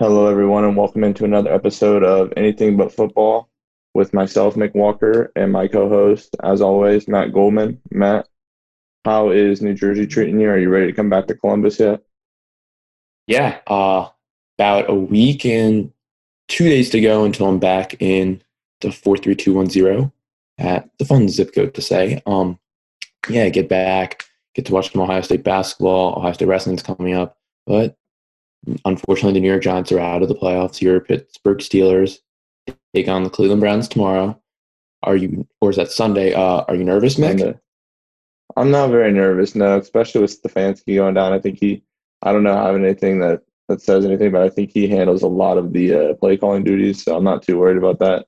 Hello, everyone, and welcome into another episode of Anything But Football with myself, Mick Walker, and my co-host, as always, Matt Goldman. Matt, how is New Jersey treating you? Are you ready to come back to Columbus yet? Yeah, uh, about a week and two days to go until I'm back in the four three two one zero at the fun zip code to say. Um, yeah, get back, get to watch some Ohio State basketball. Ohio State wrestling's coming up, but unfortunately, the New York Giants are out of the playoffs. Your Pittsburgh Steelers take on the Cleveland Browns tomorrow. Are you, or is that Sunday? Uh, are you nervous, Mick? I'm not very nervous, no, especially with Stefanski going down. I think he, I don't know, I have anything that that says anything, but I think he handles a lot of the uh, play calling duties, so I'm not too worried about that.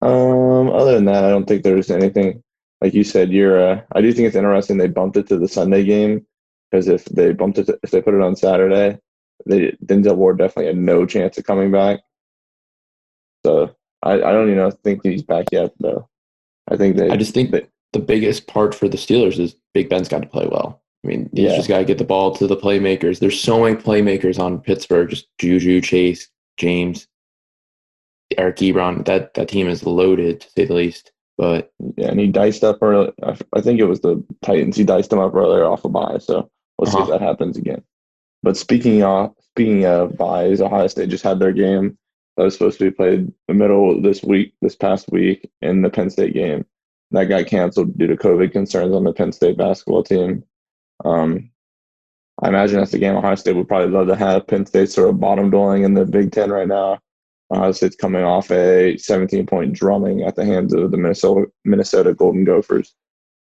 Um, other than that, I don't think there's anything like you said. You're, uh, I do think it's interesting they bumped it to the Sunday game because if they bumped it, to, if they put it on Saturday, they Denzel Ward definitely had no chance of coming back. So I, I don't even think he's back yet, though. I think they. I just think that the biggest part for the Steelers is Big Ben's got to play well. I mean, he's Yeah. just got to get the ball to the playmakers. There's so many playmakers on Pittsburgh. Just Juju, Chase, James, Eric Ebron. That that team is loaded to say the least. But Yeah, and he diced up early. I I think it was the Titans. He diced them up earlier off a bye, so we'll see if Uh-huh. that happens again. But speaking of speaking of byes, Ohio State just had their game that was supposed to be played the middle this week, this past week, in the Penn State game. That got canceled due to COVID concerns on the Penn State basketball team. Um, I imagine that's the game Ohio State would probably love to have. Penn State sort of bottom dwelling in the Big Ten right now. Ohio State's coming off a 17 point drumming at the hands of the Minnesota Minnesota Golden Gophers.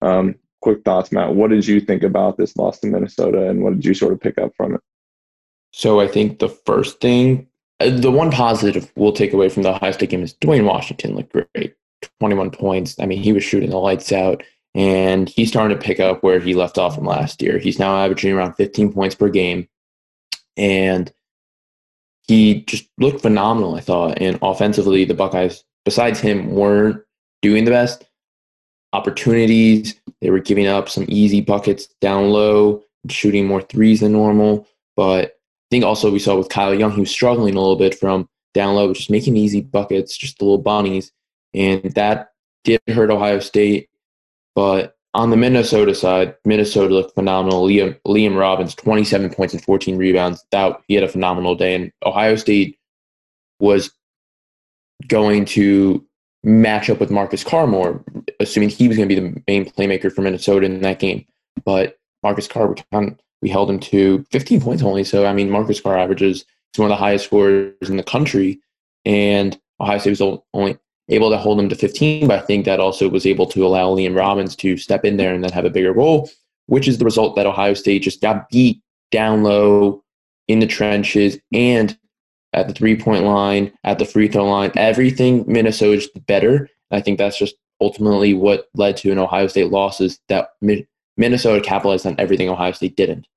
Um, quick thoughts, Matt. What did you think about this loss to Minnesota, and what did you sort of pick up from it? so I think the first thing, uh, the one positive we'll take away from the Ohio State game is Duane Washington looked great. 21 points. I mean, he was shooting the lights out, and he's starting to pick up where he left off from last year. He's now averaging around 15 points per game, and he just looked phenomenal, I thought. And offensively, the Buckeyes, besides him, weren't doing the best. Opportunities, they were giving up some easy buckets down low, shooting more threes than normal. But I think also we saw with Kyle Young, he was struggling a little bit from down low, just making easy buckets, just the little bunnies. And that did hurt Ohio State. But on the Minnesota side, Minnesota looked phenomenal. Liam, Liam Robbins, 27 points and 14 rebounds. That he had a phenomenal day. And Ohio State was going to match up with Marcus Carr more, assuming he was going to be the main playmaker for Minnesota in that game. But Marcus Carr, we, kind we held him to 15 points only. So, I mean, Marcus Carr averages, he's one of the highest scorers in the country. And Ohio State was only able to hold him to 15, but I think that also was able to allow Liam Robbins to step in there and then have a bigger role, which is the result that Ohio State just got beat down low in the trenches and at the three point line, at the free throw line. Everything Minnesota just better. I think that's just ultimately what led to an Ohio State loss is that Minnesota capitalized on everything Ohio State didn't.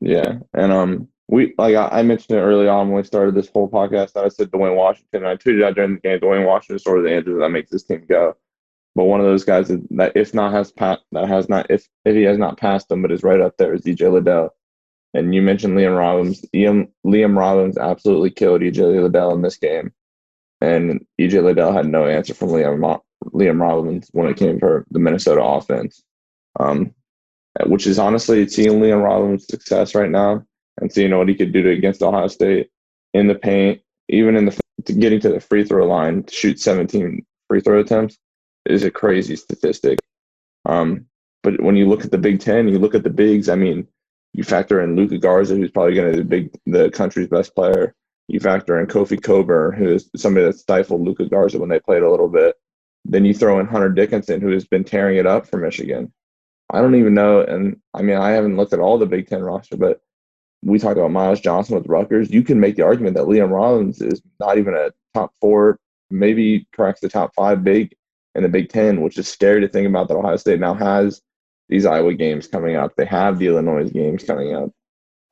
Yeah, and um, we like I, mentioned it early on when we started this whole podcast that I said Duane Washington. And I tweeted out during the game, Duane Washington is sort of the engine that makes this team go. But one of those guys that, if not has pat that has not if if he has not passed them, but is right up there is EJ Liddell. And you mentioned Liam Robbins. Liam, Liam Robbins absolutely killed EJ Liddell in this game, and EJ Liddell had no answer from Liam Liam Robbins when it came for the Minnesota offense. Um, which is honestly seeing Liam Robbins' success right now and seeing what he could do to, against Ohio State in the paint, even in the to getting to the free throw line to shoot 17 free throw attempts is a crazy statistic. Um, but when you look at the Big Ten, you look at the bigs. I mean, you factor in Luka Garza, who's probably going to be the country's best player. You factor in Kofi Cockburn, who is somebody that stifled Luka Garza when they played a little bit. Then you throw in Hunter Dickinson, who has been tearing it up for Michigan. I don't even know, and I mean, I haven't looked at all the Big Ten roster, but we talked about Myles Johnson with Rutgers. You can make the argument that Liam Rollins is not even a top four, maybe perhaps the top five big in the Big Ten, which is scary to think about that Ohio State now has these Iowa games coming up. They have the Illinois games coming up.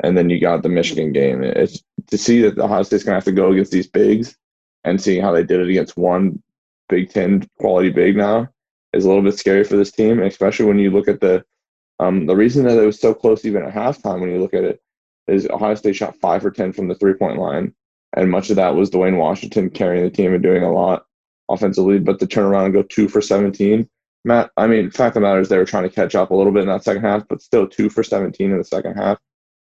And then you got the Michigan game. It's to see that the Ohio State's gonna have to go against these bigs and seeing how they did it against one Big Ten quality big now is a little bit scary for this team, especially when you look at the um, the reason that it was so close even at halftime when you look at it is Ohio State shot five for ten from the three point line, and much of that was Duane Washington carrying the team and doing a lot offensively. But to turn around and go two for seventeen, Matt, I mean, fact of the matter is they were trying to catch up a little bit in that second half, but still two for seventeen in the second half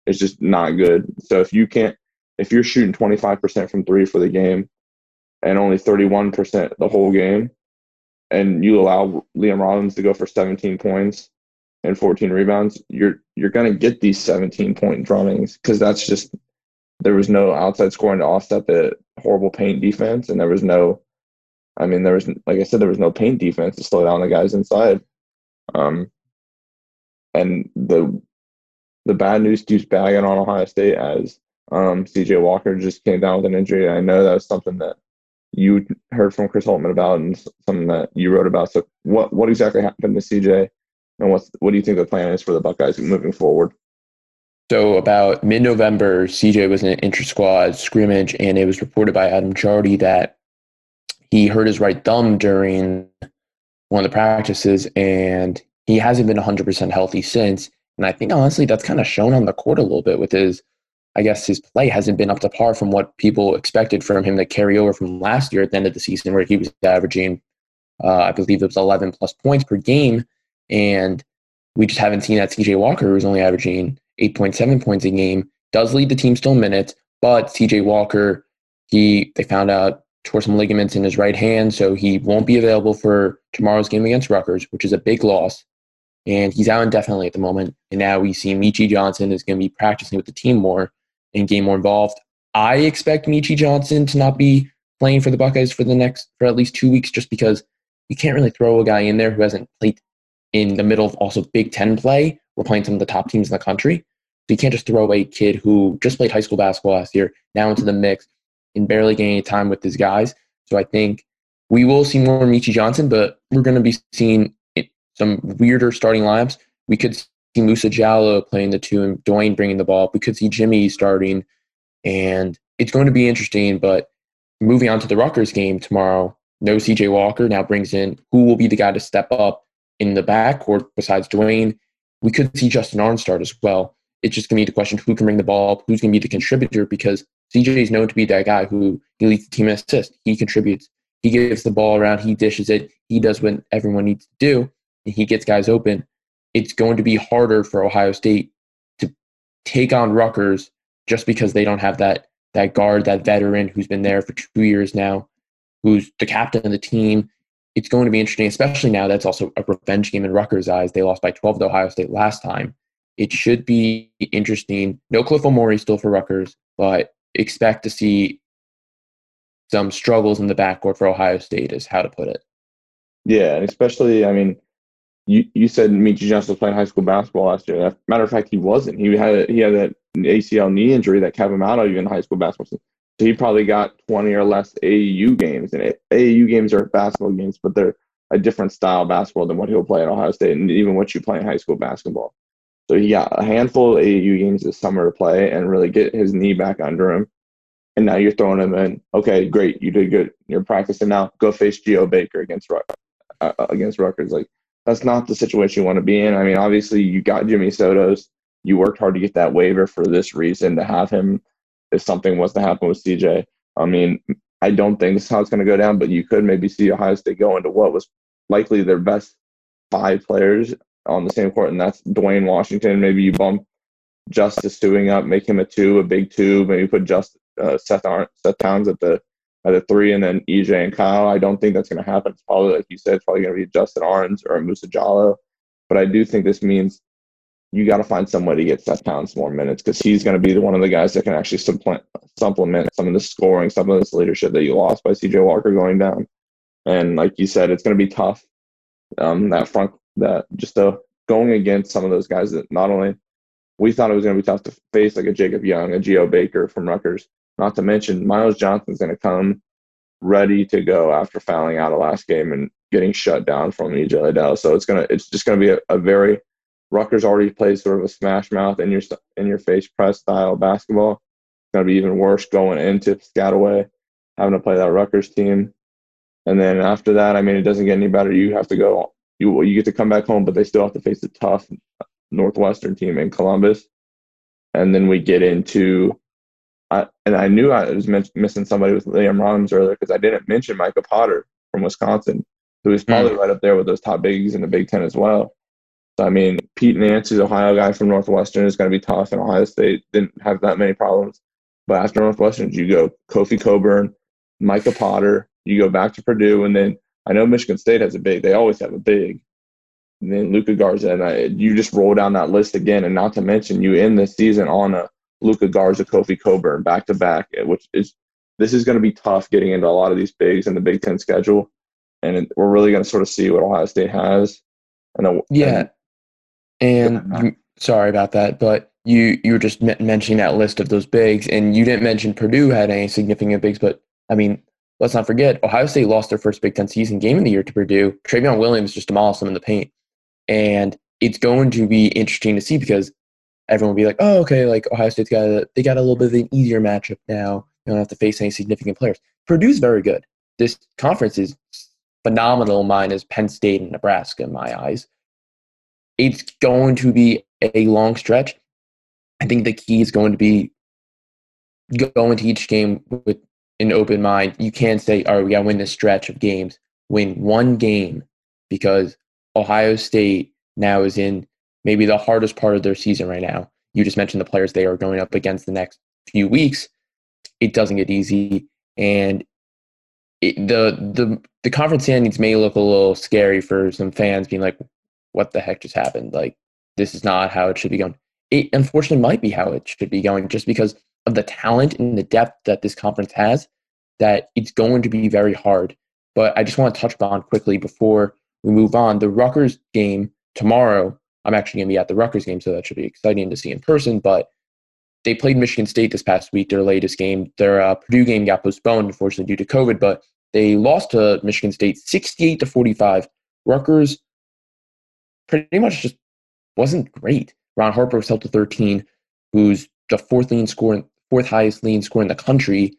is just not good. So if you can't, if you're shooting twenty five percent from three for the game, and only thirty one percent the whole game, and you allow Liam Rollins to go for seventeen points and 14 rebounds, you're you're going to get these 17 point drummings because that's just there was no outside scoring to offset the horrible paint defense, and there was no, I mean, there was like I said, there was no paint defense to slow down the guys inside. Um, and the the bad news keeps bagging on Ohio State as um, C.J. Walker just came down with an injury. I know that was something that you heard from Chris Holtmann about and something that you wrote about. So, what what exactly happened to C.J. And what's what do you think the plan is for the Buckeyes moving forward? So about mid-November, CJ was in an inter-squad scrimmage, and it was reported by Adam Jardy that he hurt his right thumb during one of the practices, and he hasn't been 100% healthy since. And I think honestly, that's kind of shown on the court a little bit with his, I guess his play hasn't been up to par from what people expected from him to carry over from last year at the end of the season, where he was averaging, uh, I believe it was 11 plus points per game and we just haven't seen that CJ Walker, who's only averaging 8.7 points a game, does lead the team still minutes, but CJ Walker, he they found out tore some ligaments in his right hand, so he won't be available for tomorrow's game against Rutgers, which is a big loss. And he's out indefinitely at the moment. And now we see Meechie Johnson is going to be practicing with the team more and getting more involved. I expect Meechie Johnson to not be playing for the Buckeyes for the next for at least two weeks, just because you can't really throw a guy in there who hasn't played in the middle of also Big Ten play. We're playing some of the top teams in the country. So you can't just throw a kid who just played high school basketball last year now into the mix and barely getting any time with these guys. So I think we will see more Meechie Johnson, but we're going to be seeing some weirder starting lineups. We could see Musa Jallow playing the two and Duane bringing the ball. We could see Jimmy starting, and it's going to be interesting. But moving on to the Rutgers game tomorrow, no CJ Walker now brings in who will be the guy to step up in the backcourt besides Duane. We could see Justin Ahrens start as well. It's just going to be the question who can bring the ball up, who's going to be the contributor, because CJ is known to be that guy who he leads the team in assists. He contributes. He gives the ball around. He dishes it. He does what everyone needs to do, and he gets guys open. It's going to be harder for Ohio State to take on Rutgers just because they don't have that that guard, that veteran who's been there for two years now, who's the captain of the team, it's going to be interesting, especially now that's also a revenge game in Rutgers' eyes. They lost by 12 to Ohio State last time. It should be interesting. No Cliff Omoruyi still for Rutgers, but expect to see some struggles in the backcourt for Ohio State, is how to put it. Yeah, and especially, I mean, you, you said Meechie Johnson was playing high school basketball last year. Matter of fact, he wasn't. He had he had that ACL knee injury that kept him out of even high school basketball. So he probably got 20 or less AAU games. And AAU games are basketball games, but they're a different style of basketball than what he'll play at Ohio State and even what you play in high school basketball. So he got a handful of AAU games this summer to play and really get his knee back under him. And now you're throwing him in. Okay, great, you did good. You're practicing now. Go face Geo Baker against uh, uh, against Rutgers. Like that's not the situation you want to be in. I mean, obviously you got Jimmy Sotos. You worked hard to get that waiver for this reason to have him if something was to happen with CJ. I mean, I don't think this is how it's going to go down, but you could maybe see Ohio State go into what was likely their best five players on the same court, and that's Duane Washington. Maybe you bump Justice Sueing up, make him a two, a big two, maybe put just uh, Seth Ar- Seth Towns at the at the three, and then EJ and Kyle. I don't think that's going to happen. It's probably like you said, it's probably going to be Justin Ahrens or Musa Jallow. But I do think this means you got to find some way to get Seth Towns more minutes because he's going to be the, one of the guys that can actually supplement, supplement some of the scoring, some of this leadership that you lost by CJ Walker going down. And like you said, it's going to be tough. Um, that front, that just uh, going against some of those guys that not only we thought it was going to be tough to face, like a Jacob Young, a Geo Baker from Rutgers. Not to mention Myles Johnson's going to come ready to go after fouling out a last game and getting shut down from EJ Liddell. So it's gonna, it's just going to be a, a very Rutgers already plays sort of a smash mouth in your in your face press style basketball. It's going to be even worse going into Piscataway, having to play that Rutgers team. And then after that, I mean, it doesn't get any better. You have to go. You you get to come back home, but they still have to face a tough Northwestern team in Columbus. And then we get into, I, and I knew I was missing somebody with Liam Rollins earlier because I didn't mention Micah Potter from Wisconsin, who is probably mm. right up there with those top bigs in the Big Ten as well. So, I mean, Pete Nance's Ohio guy from Northwestern is going to be tough, and Ohio State didn't have that many problems. But after Northwestern, you go Kofi Cockburn, Micah Potter, you go back to Purdue, and then I know Michigan State has a big. They always have a big. And then Luka Garza, and I, you just roll down that list again, and not to mention you end the season on a Luka Garza, Kofi Cockburn back to back, which is this is going to be tough getting into a lot of these bigs in the Big Ten schedule, and it, we're really going to sort of see what Ohio State has. And yeah, and and you, sorry about that, but you you were just mentioning that list of those bigs, and you didn't mention Purdue had any significant bigs. But I mean, let's not forget Ohio State lost their first Big Ten season game of the year to Purdue. Trevion Williams just demolished them in the paint, and it's going to be interesting to see because everyone will be like, "Oh, okay, like Ohio State's got a, they got a little bit of an easier matchup now. You don't have to face any significant players." Purdue's very good. This conference is phenomenal. Mine is Penn State and Nebraska in my eyes it's going to be a long stretch. I think the key is going to be going to each game with an open mind. You can't say, all right, we got to win this stretch of games. Win one game because Ohio State now is in maybe the hardest part of their season right now. You just mentioned the players they are going up against the next few weeks. It doesn't get easy. And it, the the the conference standings may look a little scary for some fans, being like, what the heck just happened? Like, this is not how it should be going. It unfortunately might be how it should be going just because of the talent and the depth that this conference has, that it's going to be very hard. But I just want to touch on quickly before we move on. The Rutgers game tomorrow, I'm actually going to be at the Rutgers game, so that should be exciting to see in person. But they played Michigan State this past week, their latest game. Their uh, Purdue game got postponed, unfortunately, due to COVID, but they lost to Michigan State 68 to 45. Rutgers pretty much just wasn't great. Ron Harper was held to 13, who's the fourth leading scorer, fourth highest leading scorer in the country.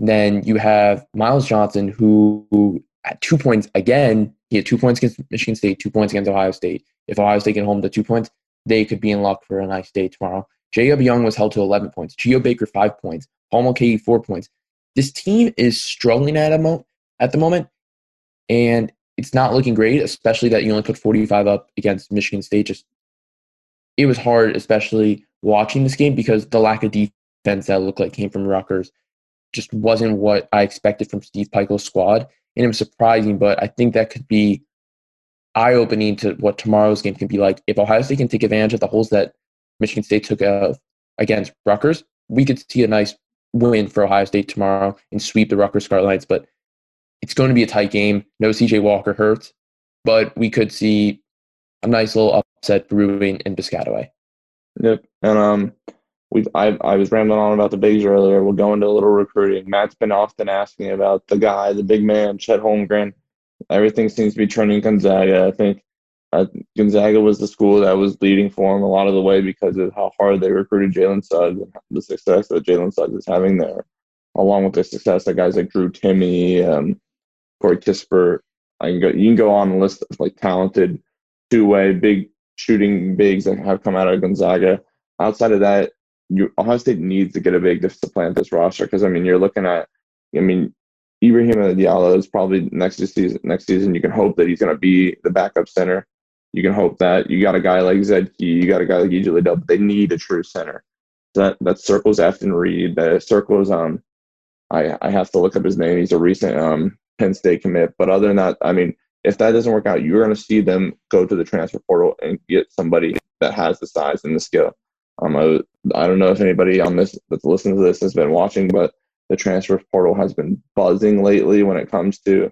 Then you have Myles Johnson, who, who at two points again, he had two points against Michigan State, two points against Ohio State. If Ohio State get home to two points, they could be in luck for a nice day tomorrow. Jacob Young was held to 11 points. Geo Baker, five points. Paul Mulcahy, four points. This team is struggling at, a mo- at the moment, and it's not looking great, especially that you only put 45 up against Michigan State. Just it was hard, especially watching this game because the lack of defense that looked like came from Rutgers just wasn't what I expected from Steve Pikiell's squad. And it was surprising, but I think that could be eye opening to what tomorrow's game can be like. If Ohio State can take advantage of the holes that Michigan State took out against Rutgers, we could see a nice win for Ohio State tomorrow and sweep the Rutgers Scarlet Knights. But it's going to be a tight game. No CJ Walker hurts, but we could see a nice little upset brewing in Piscataway. Yep. And um we I I was rambling on about the bigs earlier. We'll go into a little recruiting. Matt's been often asking about the guy, the big man, Chet Holmgren. Everything seems to be turning Gonzaga. I think uh, Gonzaga was the school that was leading for him a lot of the way because of how hard they recruited Jalen Suggs and the success that Jalen Suggs is having there, along with the success that guys like Drew Timme, um, Corey Kispert. I can go. You can go on a list of like talented two-way big shooting bigs that have come out of Gonzaga. Outside of that, you Ohio State needs to get a big to supplant this roster because I mean you're looking at. I mean, Ibrahim Diallo is probably next season. Next season, you can hope that he's going to be the backup center. you can hope that you got a guy like Zed Key, you got a guy like EJ Liddell, but they need a true center. That that circles Efton Reid, that circles um I I have to look up his name. He's a recent um Penn State commit. But other than that, I mean, if that doesn't work out, you're gonna see them go to the transfer portal and get somebody that has the size and the skill. Um, I, I don't know if anybody on this that's listening to this has been watching, but the transfer portal has been buzzing lately when it comes to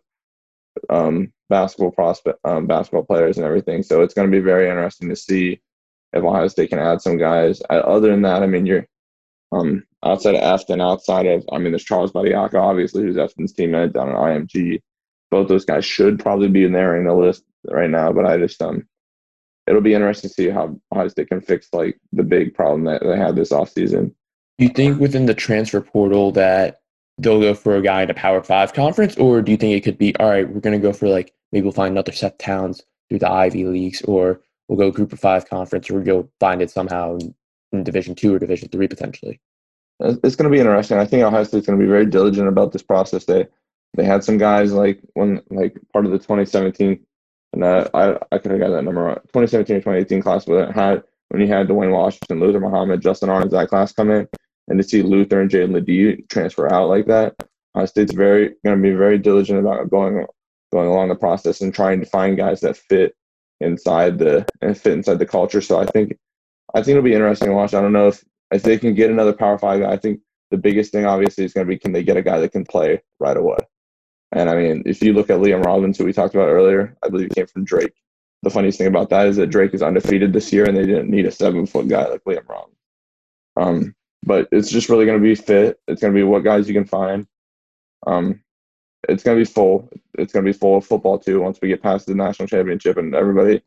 um, basketball prospect, um, basketball players, and everything. So it's going to be very interesting to see if Ohio State can add some guys. Other than that, I mean, you're um, outside of Efton, outside of I mean, there's Charles Bediako, obviously, who's Efton's teammate down at IMG. Both those guys should probably be in there in the list right now, but I just um, it'll be interesting to see how Ohio State can fix like the big problem that they had this offseason. Do you think within the transfer portal that they'll go for a guy in a Power Five conference, or do you think it could be all right? We're going to go for like maybe we'll find another Seth Towns through the Ivy leagues, or we'll go Group of Five conference, or we'll go find it somehow in, in Division Two or Division Three potentially. Uh, it's going to be interesting. I think Ohio State's going to be very diligent about this process. They they had some guys like when like part of the 2017 and uh, I I could have got that number 2017 or 2018 class, but it had when you had Duane Washington, Luther Muhammad, Justin Ahrens, that class come in, and to see Luther and Jaedon LeDee transfer out like that, Ohio State's very going to be very diligent about going going along the process and trying to find guys that fit inside the and fit inside the culture. So I think I think it'll be interesting to watch. I don't know if if they can get another Power Five guy. I think the biggest thing obviously is going to be can they get a guy that can play right away. And I mean, if you look at Liam Robbins, who we talked about earlier, I believe he came from Drake. The funniest thing about that is that Drake is undefeated this year, and they didn't need a seven foot guy like Liam Robbins. Um, but it's just really going to be fit. It's going to be what guys you can find. Um, it's going to be full. It's going to be full of football too. Once we get past the national championship and everybody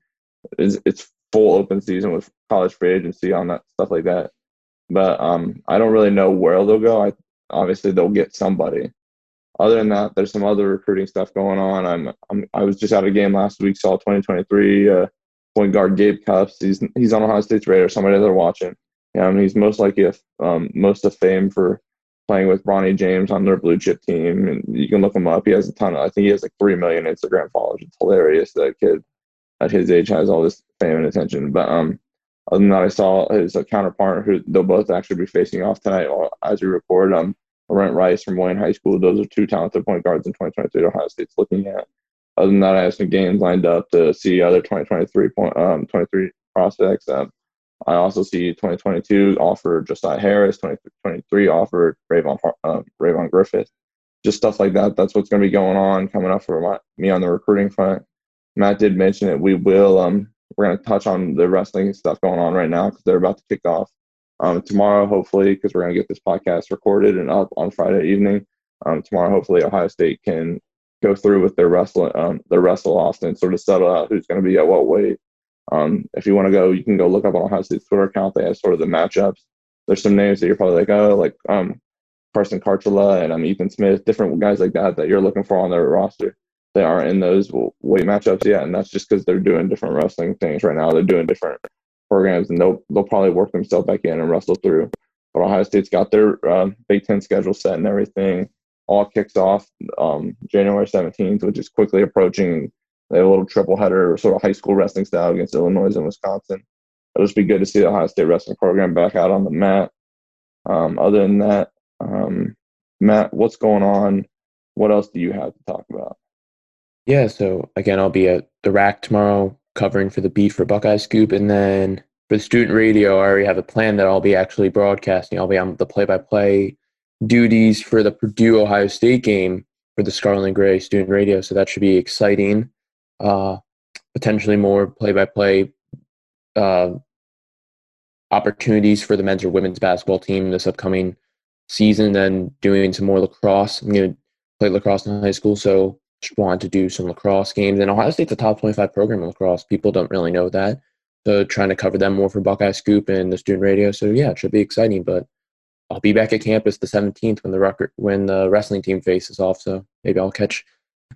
is, it's full open season with college free agency on that stuff like that. But um, I don't really know where they'll go. I obviously they'll get somebody. Other than that, there's some other recruiting stuff going on. I'm, I'm I was just at a game last week, saw 2023 uh, point guard Gabe Cupps. He's he's on Ohio State's radar. Somebody they're watching. Mean, he's most likely a, um, most of fame for playing with Bronny James on their blue chip team, and you can look him up. He has a ton of. I think he has like three million Instagram followers. It's hilarious that kid at his age has all this fame and attention. But um, other than that, I saw his counterpart who they'll both actually be facing off tonight as we record. Um, Laurent Rice from Wayne High School. Those are two talented point guards in 2023 Ohio State's looking at. Other than that, I have some games lined up to see other 2023 point, um, 23 prospects. Um, I also see 2022 offer Josiah Harris, 2023 offer Rayvon, uh, Rayvon Griffith. Just stuff like that. That's what's going to be going on coming up for my, me on the recruiting front. Matt did mention it. We will. Um, we're going to touch on the wrestling stuff going on right now because they're about to kick off um, tomorrow, hopefully, because we're going to get this podcast recorded and up on Friday evening. Um, tomorrow, hopefully, Ohio State can go through with their wrestle, um, their wrestle and sort of settle out who's going to be at what weight. Um, if you want to go, you can go look up on Ohio State's Twitter account. They have sort of the matchups. There's some names that you're probably like, oh, like um, Carson Kharchla and um, Ethan Smith, different guys like that that you're looking for on their roster. They aren't in those weight matchups yet, and that's just because they're doing different wrestling things right now. They're doing different programs, and they'll they'll probably work themselves back in and wrestle through. But Ohio State's got their uh, Big Ten schedule set and everything. All kicks off um, January 17th, which is quickly approaching. They have a little triple header, sort of high school wrestling style against Illinois and Wisconsin. It'll just be good to see the Ohio State wrestling program back out on the mat. Um, other than that, um, Matt, what's going on? What else do you have to talk about? Yeah, so again, I'll be at the rack tomorrow covering for the beat for Buckeye Scoop. And then for the student radio, I already have a plan that I'll be actually broadcasting. I'll be on the play by play duties for the Purdue Ohio State game for the Scarlet and Gray student radio. So that should be exciting. Uh, potentially more play by play opportunities for the men's or women's basketball team this upcoming season, then doing some more lacrosse. I'm going to play lacrosse in high school. So wanted to do some lacrosse games. And Ohio State's a top 25 program in lacrosse. People don't really know that. So trying to cover them more for Buckeye Scoop and the student radio. So yeah, it should be exciting. But I'll be back at campus the 17th when the record when the wrestling team faces off. So maybe I'll catch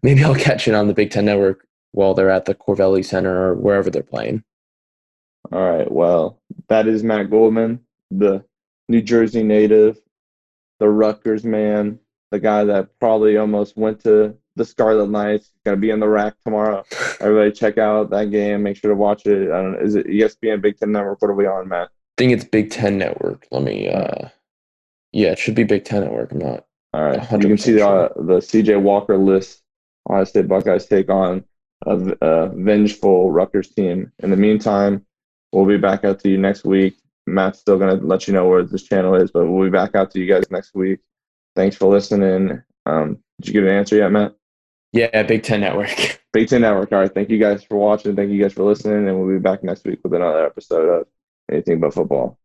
maybe I'll catch it on the Big Ten Network while they're at the Covelli Center or wherever they're playing. All right. Well, that is Matt Goldman, the New Jersey native, the Rutgers man, the guy that probably almost went to the Scarlet Knights. Going to be in the rack tomorrow. Everybody check out that game. Make sure to watch it. I don't know, is it ESPN Big Ten Network? What are we on, Matt? I think it's Big Ten Network. Let me. uh Yeah, it should be Big Ten Network. I'm not. All right. You can see the uh, the CJ Walker list. Ohio State Buckeyes take on a, a vengeful Rutgers team. In the meantime, we'll be back out to you next week. Matt's still going to let you know where this channel is, but we'll be back out to you guys next week. Thanks for listening. Um, did you get an answer yet, Matt? Yeah, Big Ten Network. Big Ten Network. All right. Thank you guys for watching. Thank you guys for listening. And we'll be back next week with another episode of Anything But Football.